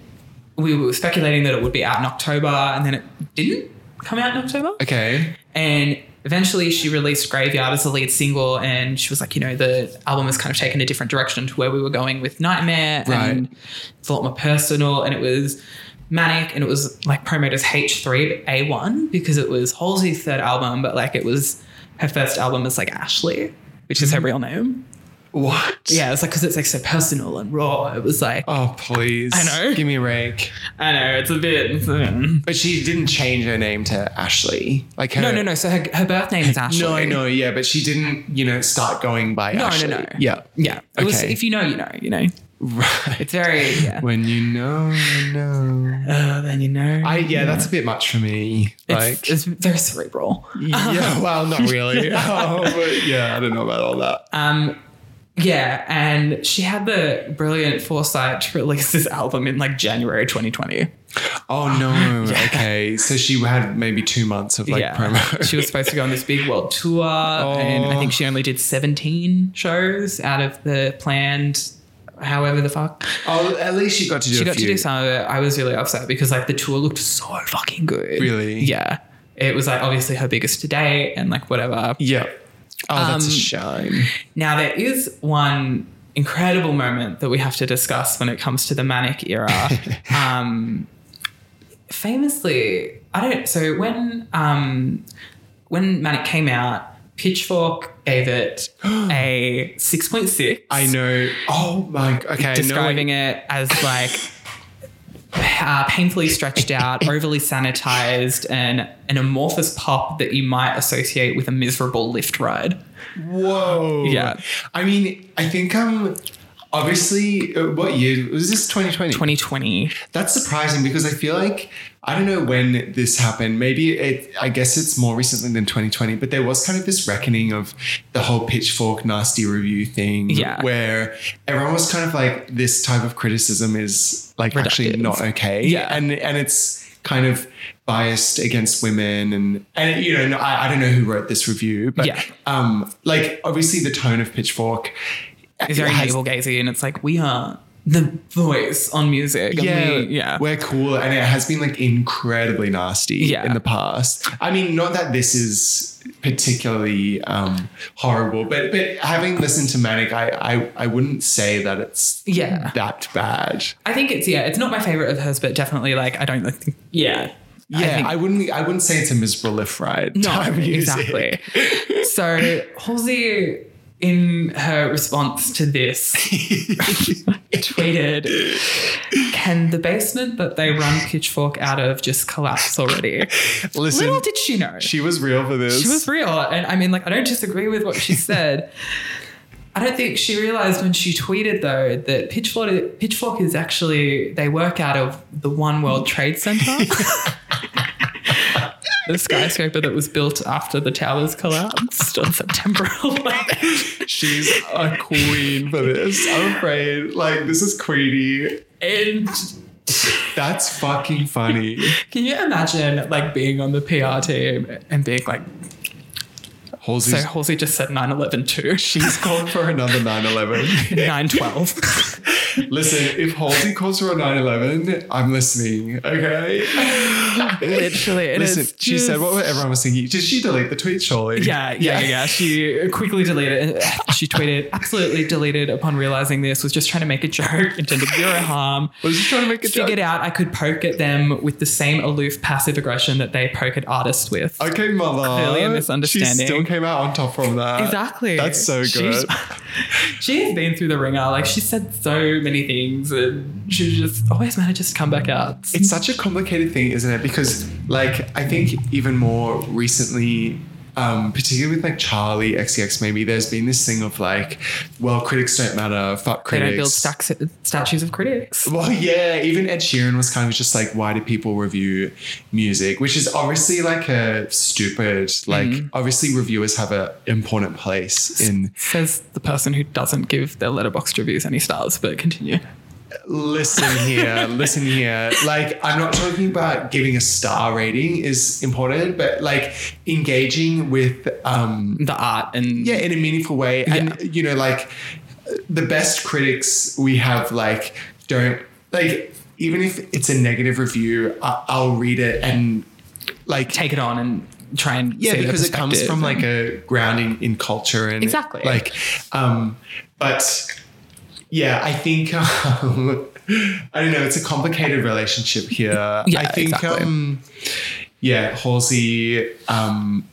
we were speculating that it would be out in October, and then it didn't come out in October. Okay. And eventually she released Graveyard as the lead single, and she was like, you know, the album has kind of taken a different direction to where we were going with Nightmare, and it's a lot more personal, and it was manic, and it was like promoted as H3A1 because it was Halsey's third album, but like it was her first album as like Ashley, which is her real name. What? Yeah, it's like because it's like so personal and raw. It was like Oh please. I know. Give me a rake. I know it's a bit. mm. But she didn't change her name to Ashley. Like her, No, no, no. So her, her birth name is Ashley. No, I know. Yeah, but she didn't. You know, start going by No, Ashley. no, no. Yeah. Yeah. It was, Okay. if you know, you know. You know. Right. It's very. Yeah. when you know, you know. Uh, then you know. I yeah, that's a bit much for me. It's, Like it's very cerebral. yeah, well, not really. oh, but yeah, I don't know about all that. Um, yeah, and she had the brilliant foresight to release this album in like January 2020. Oh no. Okay, so she had maybe two months of like yeah, promo. she was supposed to go on this big world tour, and I think she only did 17 shows out of the planned. However, the fuck oh, at least she got to do. she a got few. to do some of it. I was really upset because like the tour looked so fucking good. Really? Yeah. It was like obviously her biggest to date and like whatever. Yeah. Oh, that's Um, a shame. Now, there is one incredible moment that we have to discuss when it comes to the manic era. um, famously, I don't. So when um, when Manic came out, Pitchfork gave it a six point six. I know. Oh my. Okay. describing it as like uh, painfully stretched out, overly sanitized, and an amorphous pop that you might associate with a miserable lift ride. Whoa. Yeah. I mean, I think um, obviously, uh, what year was this? Twenty twenty. 2020. That's surprising because I feel like I don't know when this happened. Maybe it. I guess it's more recently than 2020. But there was kind of this reckoning of the whole pitchfork nasty review thing, Yeah. where everyone was kind of like, this type of criticism is like actually not okay, Yeah. and and it's kind of biased against women and and you know I, I don't know who wrote this review but Yeah. um like obviously the tone of pitchfork Is very has- navel gazing, and it's like we are the voice on music. and yeah, we- yeah. we're cool, and it has been like incredibly nasty Yeah. in the past. I mean, not that this is particularly um, horrible, but but having listened to Manic, I, I I wouldn't say that it's Yeah. that bad. I think it's yeah, it's not my favorite of hers, but definitely like I don't think yeah. Yeah, I, think- wouldn't I wouldn't say it's a miserable lift ride. No, type music. exactly. so Halsey, in her response to this, tweeted, "Can the basement that they run Pitchfork out of just collapse already?" Listen, Little did she know, she was real for this. she was real, and I mean, like, I don't disagree with what she said. I don't think she realized when she tweeted though that Pitchfork Pitchfork is actually they work out of the One World Trade Center. The skyscraper that was built after the towers collapsed on September 11th. She's a queen for this. I'm afraid. Like this is queenie. And That's fucking funny. can you imagine like being on the PR team and being like, Halsey's so Halsey just said 9-11 too. She's called for another 9-11. 9-12. Listen, if Halsey calls for a 9-11, I'm listening, okay? Literally. it Listen, is she said just- what everyone was thinking. Did she delete the tweet, surely? Yeah, yeah, yeah, She quickly deleted. She tweeted, absolutely deleted upon realizing this. Was just trying to make a joke, intended zero harm. Was just trying to make a joke. Figured out I could poke at them with the same aloof passive aggression that they poke at artists with. Okay, mother. Clearly a misunderstanding. She still came out on top from that. Exactly. That's so She's- good. She's been through the wringer. Like she said so many things, and she just always manages to come back out. It's such a complicated thing, isn't it? Because, like, I think even more recently, um, particularly with like Charli XCX, maybe there's been this thing of like, well, critics don't matter, fuck they critics. don't build stacks, statues of critics. Well, yeah, even Ed Sheeran was kind of just like, why do people review music? Which is obviously like a stupid, like, Mm-hmm. obviously reviewers have an important place in. Says the person who doesn't give their Letterboxd reviews any stars. But continue. Listen here, listen here. Like, I'm not talking about giving a star rating is important, but like engaging with, um, The art and yeah, in a meaningful way. And, Yeah. you know, like the best critics we have, like, don't, like, even if it's a negative review, I- I'll read it and, like, take it on and try and yeah, because it comes from like a grounding in culture and Exactly. like, um, but yeah, I think um, I don't know. It's a complicated relationship here. Yeah, I think exactly. um, yeah, Halsey, um,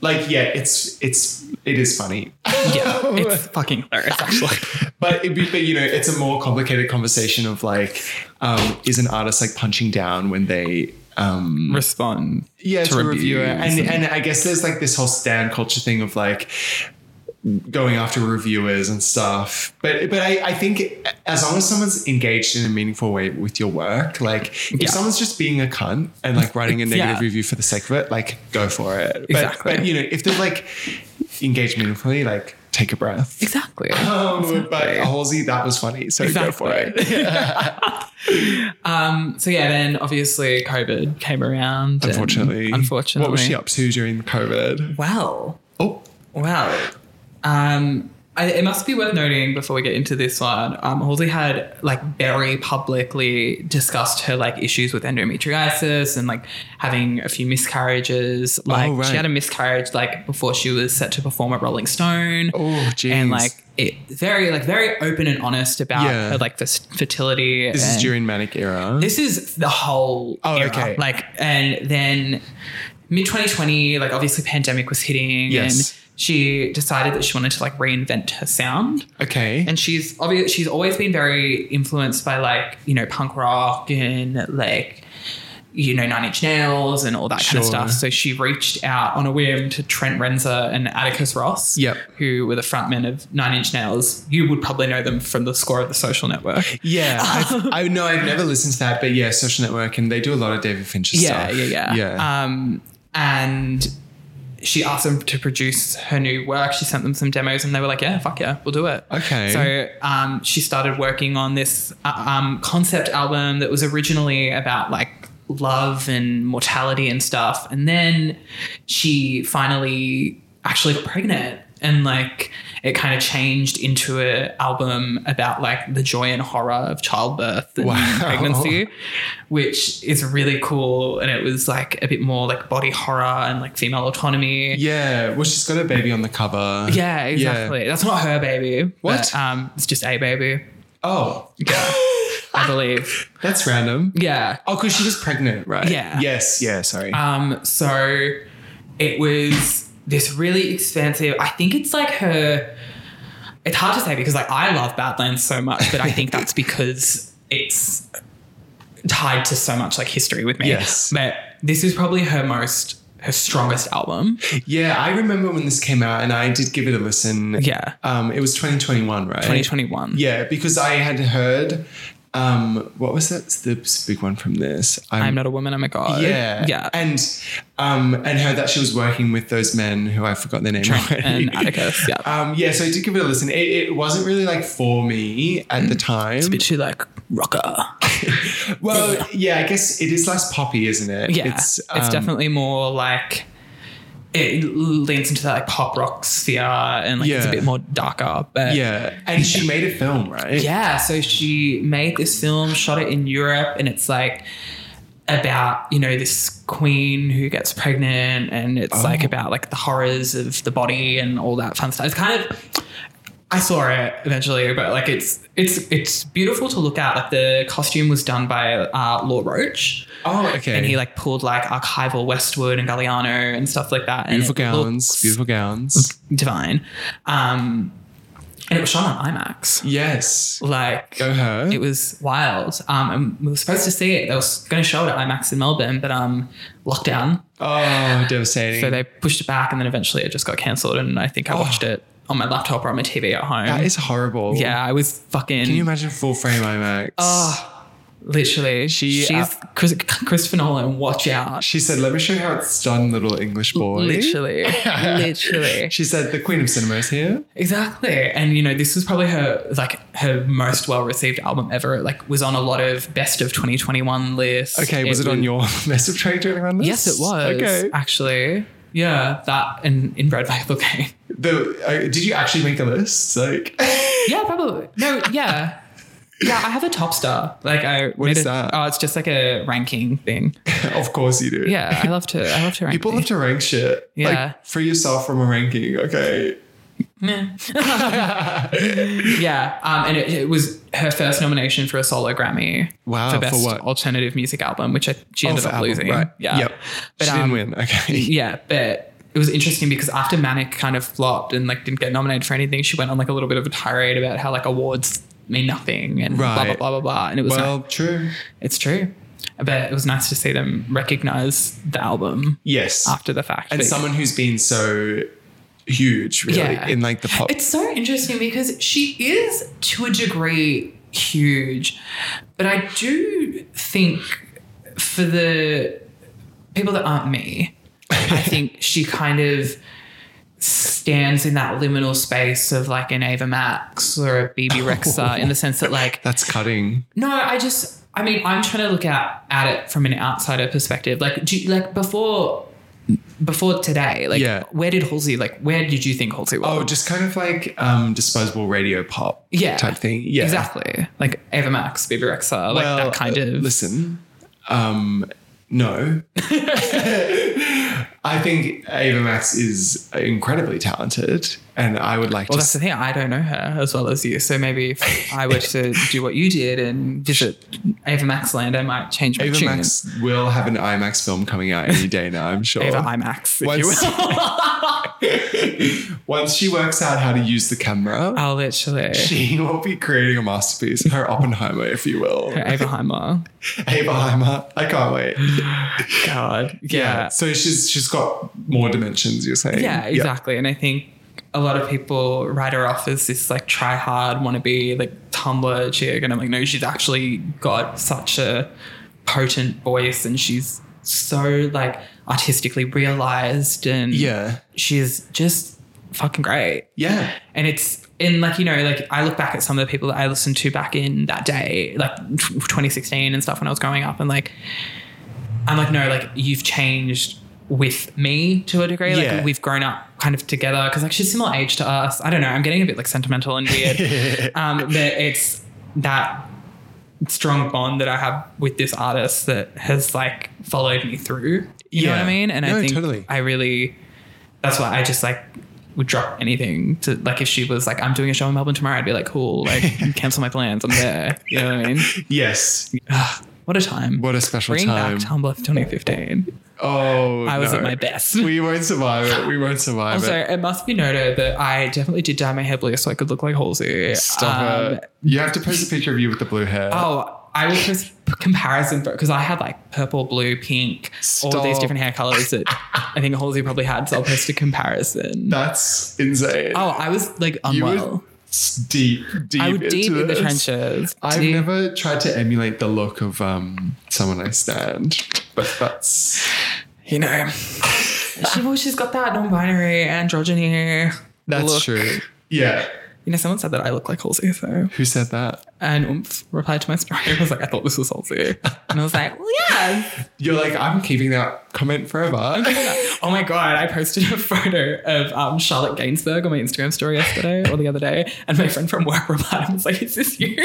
like yeah, it's it's it is funny. yeah, it's fucking hilarious actually. But, it, but you know, it's a more complicated conversation of like, um, is an artist like punching down when they um, Respond yeah, to, a reviewer. reviews And and I guess there's like this whole stan culture thing of like going after reviewers and stuff. But but I, I think as long as someone's engaged in a meaningful way with your work, like if Yeah. someone's just being a cunt and like writing a negative Yeah. review for the sake of it, like go for it. But, Exactly. But you know, if they're like engaged meaningfully, like take a breath. exactly. Um, but Halsey, that was funny. So go for it. um. So yeah, then obviously COVID came around. Unfortunately. unfortunately, What was she up to during COVID? Well, Oh, well. Um. I, it must be worth noting before we get into this one. Um, Halsey had like very publicly discussed her like issues with endometriosis and like having a few miscarriages. Like right. she had a miscarriage like before she was set to perform at Rolling Stone. Oh, geez. and like it very like very open and honest about Yeah. her like this fertility. This is during manic era. this is the whole Oh, era. okay. Like, and then mid 2020, like obviously pandemic was hitting, Yes. and she decided that she wanted to like reinvent her sound. okay. And she's obviously she's always been very influenced by like you know punk rock and like you know Nine Inch Nails and all that kind of stuff. So she reached out on a whim to Trent Reznor and Atticus Ross, Yep. who were the frontmen of Nine Inch Nails. You would probably know them from the score of The Social Network. yeah, I know I've never listened to that, but yeah, Social Network, and they do a lot of David Fincher yeah, stuff. Yeah, yeah, yeah. Um, and she asked them to produce her new work. She sent them some demos, and they were like, "Yeah, fuck yeah, we'll do it." Okay. So um, she started working on this uh, um, concept album that was originally about like love and mortality and stuff, and then she finally actually got pregnant. And like it kind of changed into an album about like the joy and horror of childbirth and Wow. pregnancy, which is really cool. And it was like a bit more like body horror and like female autonomy. yeah, well, she's got a baby on the cover. Yeah, exactly. That's not her baby. What? but, um, it's just a baby. Oh, Yeah, I believe. that's random. Yeah. Oh, because she was pregnant, right? Yeah. Yes. Yeah. Sorry. Um. So it was this really expansive. I think it's like her. It's hard to say because like I love Badlands so much, but I think that's because it's tied to so much like history with me. Yes. But this is probably her most her strongest album. yeah, I remember when this came out, and I did give it a listen. Yeah. Um, it was 2021, right? 2021. Yeah, because I had heard. Um, what was that? The big one from this. I'm not a woman, I'm a god. Yeah, Yeah. and um, and heard that she was working with those men who I forgot their name already. and Atticus, yeah. Um, yeah, so I did give it a listen. It, it wasn't really like for me at the time. It's a bit too like rocker. well, yeah, I guess it is less poppy, isn't it? Yeah, it's, um, definitely more like it leans into that like pop rock sphere and like it's a bit more darker. But Yeah, and she made a film, right? yeah, so she made this film, shot it in Europe, and it's like about you know this queen who gets pregnant, and it's like Oh. about like the horrors of the body and all that fun stuff. It's kind of I saw it eventually, but like it's it's it's beautiful to look at. Like the costume was done by uh, Law Roach. Oh, okay. And he like pulled like archival Westwood and Galliano and stuff like that. beautiful gowns, beautiful gowns. divine. Um, and it was shot on IMAX. Yes, Like go her. it was wild. Um, and we were supposed to see it. They were going to show it at IMAX in Melbourne, but um, lockdown. oh, devastating. So they pushed it back, and then eventually it just got cancelled. And I think I watched it on my laptop or on my TV at home. That is horrible. yeah, I was fucking. Can you imagine full frame IMAX? Oh, literally. She, she's uh, Chris, Christopher Nolan. Watch out. She said, "Let me show you how it's done, little English boy." Literally, literally. She said, "The Queen of Cinema is here." Exactly. And you know, this was probably her like her most well received album ever. It, like was on a lot of best of 2021 lists. Okay, was it, on your best of 2021 list? Yes, it was. Okay. Actually. Yeah, that and Inbred by Bouquet. The, uh, did you actually make a list? Like, Yeah, probably. No, yeah. Yeah, I have a top star. Like I What is a- that? Oh, it's just like a ranking thing. of course you do. Yeah, I love to I love to rank. People love to rank shit. Yeah. Like, free yourself from a ranking. Okay. Meh. yeah, um, and it, it was her first nomination for a solo Grammy. Wow, for for best what? alternative music album, which I, she Oh, ended for up album, losing. Right. Yeah, Yep. but she um, didn't win. Okay. yeah, but it was interesting because after Manic kind of flopped and like didn't get nominated for anything, she went on like a little bit of a tirade about how like awards mean nothing and blah blah blah blah blah. And it was Well, like, true. it's true, but it was nice to see them recognize the album Yes. after the fact. and someone who's been so huge, really, Yeah. in like the pop. It's so interesting because she is to a degree huge, but I do think for the people that aren't me, I think she kind of stands in that liminal space of like an Ava Max or a Bebe Rexha in the sense that like That's cutting. no, I just, I mean, I'm trying to look at, at it from an outsider perspective. Like, do you, like before before today, like Yeah. where did Halsey like where did you think Halsey was? Oh, just kind of like um, disposable radio pop yeah, type thing. Yeah. exactly. Like Ava Max, Baby Rexha, like Well, that kind uh, of. Listen, um, no. I think Ava Max is incredibly talented, and I would like well, to. that's the thing. I don't know her as well as you, so maybe if I were to do what you did and visit Ava Max land, I might change my Ava tune. Max will have an IMAX film coming out any day now. I'm sure. Ava IMAX, if you will. Once she works out how to use the camera, I'll literally. she will be creating a masterpiece. Her Oppenheimer, if you will. Ava Heimer. Ava I can't wait. God. Yeah. So she's she's got more dimensions. You're saying? Yeah, exactly. And I think a lot of people write her off as this like try hard, want to be like Tumblr chick. And I'm like, no, she's actually got such a potent voice and she's so like artistically realized and Yeah. she's just fucking great. Yeah. And it's in like, you know, like I look back at some of the people that I listened to back in that day, like 2016 and stuff when I was growing up and like, I'm like, no, like you've changed with me to a degree. Like Yeah. we've grown up kind of together because like she's similar age to us. I don't know. I'm getting a bit like sentimental and weird. um, but it's that strong bond that I have with this artist that has like followed me through. You know what I mean? And No, I think totally. I really, that's why I just like would drop anything to like if she was like, I'm doing a show in Melbourne tomorrow, I'd be like, cool, like cancel my plans. I'm there. You know what I mean? Yes. What a time. What a special Bring time. back Tumblr 2015. Oh, I was no. at my best. We won't survive it. We won't survive Also, it. it must be noted that I definitely did dye my hair blue so I could look like Halsey. Stop Um, it. You have to post a picture of you with the blue hair. Oh, I will post comparison because I had like purple, blue, pink, all these different hair colors that I think Halsey probably had. So I'll post a comparison. That's insane. oh, I was like you unwell. were s- deep, deep. I was deep into in the trenches. I've Deep- never tried to emulate the look of um, someone I stand, but that's you know, she, well, she's got that non-binary androgyny. that's look. true. Yeah. You know, someone said that I look like Halsey, so Who said that? and Oomph replied to my story. I was like, I thought this was Halsey, and I was like, well, yeah. You're like, I'm keeping that comment forever. Oh my god! I posted a photo of um, Charlotte Gainsbourg on my Instagram story yesterday or the other day, and my friend from work replied and was like, "Is this you?"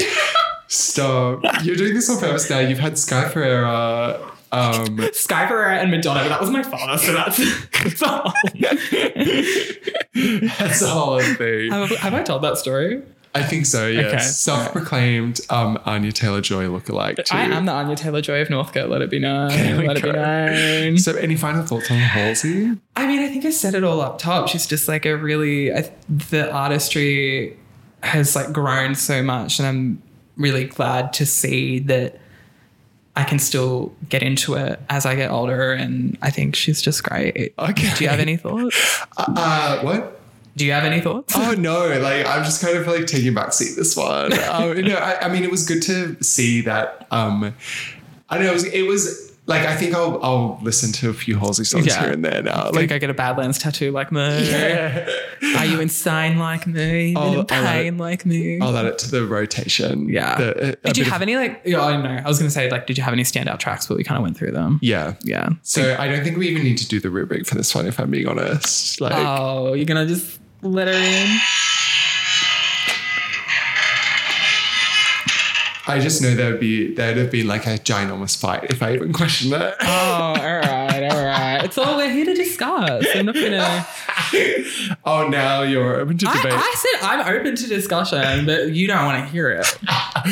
Stop. You're doing this on purpose now. You've had Sky Ferreira. Um, Sky Ferreira and Madonna, but that was my father, so that's, that's all. that's a whole other have, have I told that story? I think so, yes. Okay. Self-proclaimed um, Anya Taylor-Joy lookalike too. I am the Anya Taylor Joy of Northcote. Let it be known. Let it be known. So any final thoughts on Halsey? I mean, I think I said it all up top. She's just like a really I, the artistry has like grown so much, and I'm really glad to see that I can still get into it as I get older. And I think she's just great. Okay. Do you have any thoughts? Uh, what? Do you have any thoughts? Oh no! Like I'm just kind of like taking backseat this one. Um, no, I, I mean it was good to see that. Um, I don't know. It was, it was like I think I'll I'll listen to a few Halsey songs Yeah. here and there now. Like, go get a Badlands tattoo like me. Are you insane like me? I'll- in pain like me? I'll add it to the rotation. yeah. The- a- a did you have of- any like? Yeah, I don't know. I was gonna say like, did you have any standout tracks? But we kind of went through them. Yeah. Yeah. So I don't think we even need to do the rubric for this one, if I'm being honest. Like, Oh, you're gonna just let her in? I just know there would be there'd have been like a ginormous fight if I even questioned it. Oh, all right, all right. It's all we're here to discuss. I'm not gonna. oh, now you're open to debate. I said I'm open to discussion, but you don't want to hear it.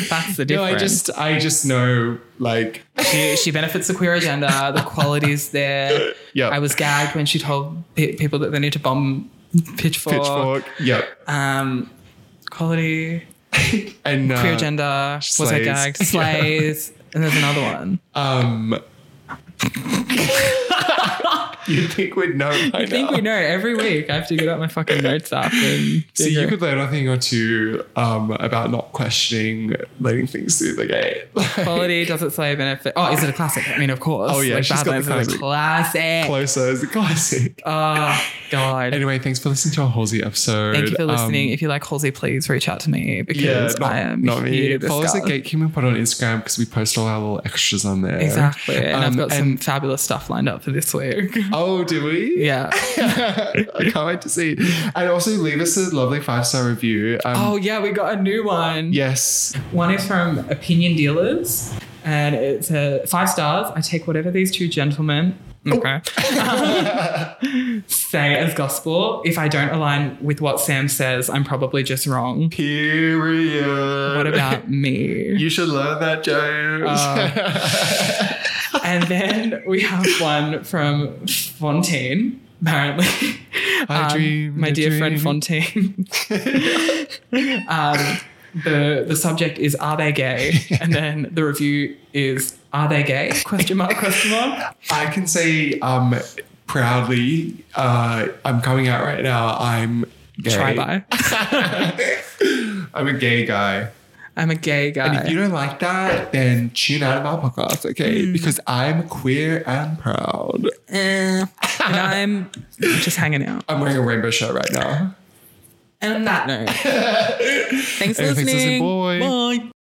That's the no, difference. I just I just know like she, she benefits the queer agenda. The quality's there. Yeah, I was gagged when she told pe- people that they need to bomb Pitchfork. pitchfork. Yep. Um, quality, And uh, queer agenda. Was I gagged? Slays. And there's another one. Um You think we'd know I think we know every week I have to get up my fucking notes app and So you could learn a thing or two um, about not questioning letting things through the gate. quality does it say benefit? Oh, is it a classic? I mean, of course. Oh, yeah, like she's got the Badlands is a classic. Closer is a classic. Oh God. Anyway, thanks for listening to our Halsey episode. Thank you for listening. Um, if you like Halsey, please reach out to me yeah, because not, I am not me. Follow us at. Gatekeeping Pod on Instagram because we post all our little extras on there. Exactly. And I've Um, got some and- fabulous stuff lined up for this week. Oh, do we? Yeah. I can't wait to see. And also leave us a lovely five star review. Um, Oh yeah, we got a new one. yes. One is from Opinion Dealers, and it's a five stars. I take whatever these two gentlemen okay say as gospel. If I don't align with what Sam says, I'm probably just wrong. Period. What about me? You should learn that, James. And then we have one from Fontaine. Apparently, I dream my dear friend. Fontaine. um, the the subject is are they gay, and then the review is are they gay? Question mark? Question mark? I can say um, proudly, uh, I'm coming out right now. I'm gay. Try by. I'm a gay guy. I'm a gay guy. And if you don't like that, then tune out of our podcast, okay? Hmm. Because I'm queer and proud. Eh. and I'm just hanging out. I'm wearing a rainbow shirt right now. And on that note, thanks for Hey, thanks for listening, listening. Bye.